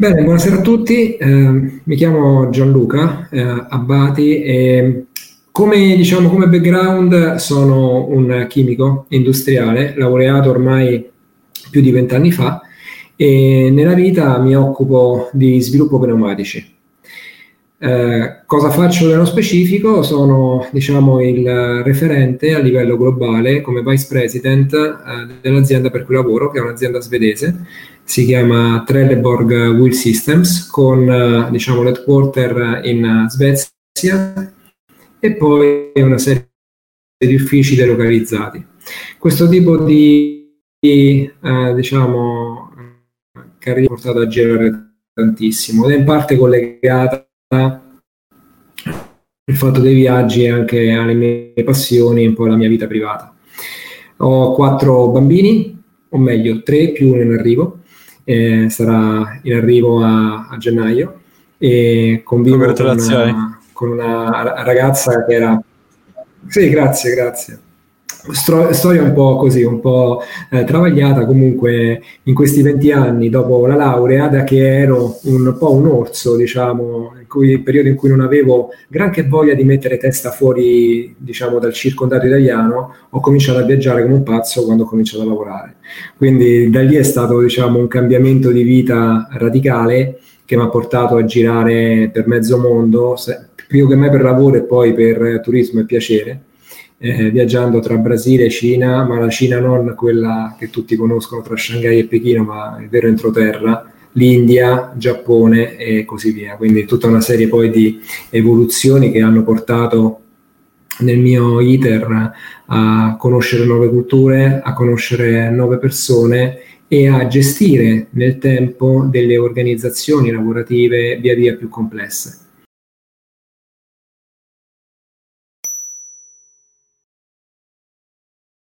Bene, buonasera a tutti, eh, mi chiamo Gianluca eh, Abbati e come, diciamo, come background sono un chimico industriale, laureato ormai più di vent'anni fa e nella vita mi occupo di sviluppo pneumatici. Eh, cosa faccio nello specifico? Sono diciamo, il referente a livello globale come vice president eh, dell'azienda per cui lavoro, che è un'azienda svedese, si chiama Trelleborg Wheel Systems, con eh, diciamo, l'headquarter in Svezia e poi una serie di uffici delocalizzati. Questo tipo di, di eh, diciamo, carriera ha portato a girare tantissimo ed è in parte collegata il fatto dei viaggi e anche alle mie passioni e un po' alla mia vita privata. Ho quattro bambini, o meglio tre più uno in arrivo, eh, sarà in arrivo a, a gennaio. E convivo con una, con una ragazza che era... Sì, grazie, grazie Stro- storia un po' così, un po' eh, travagliata comunque in questi 20 anni dopo la laurea, da che ero un po' un orso, diciamo, in cui, periodo in cui non avevo granché voglia di mettere testa fuori, diciamo, dal circondario italiano, ho cominciato a viaggiare come un pazzo quando ho cominciato a lavorare. Quindi da lì è stato, diciamo, un cambiamento di vita radicale che mi ha portato a girare per mezzo mondo, più che mai per lavoro e poi per turismo e piacere eh, viaggiando tra Brasile e Cina, ma la Cina non quella che tutti conoscono tra Shanghai e Pechino, ma il vero entroterra, l'India, Giappone e così via. Quindi tutta una serie poi di evoluzioni che hanno portato nel mio iter a conoscere nuove culture, a conoscere nuove persone e a gestire nel tempo delle organizzazioni lavorative via via più complesse.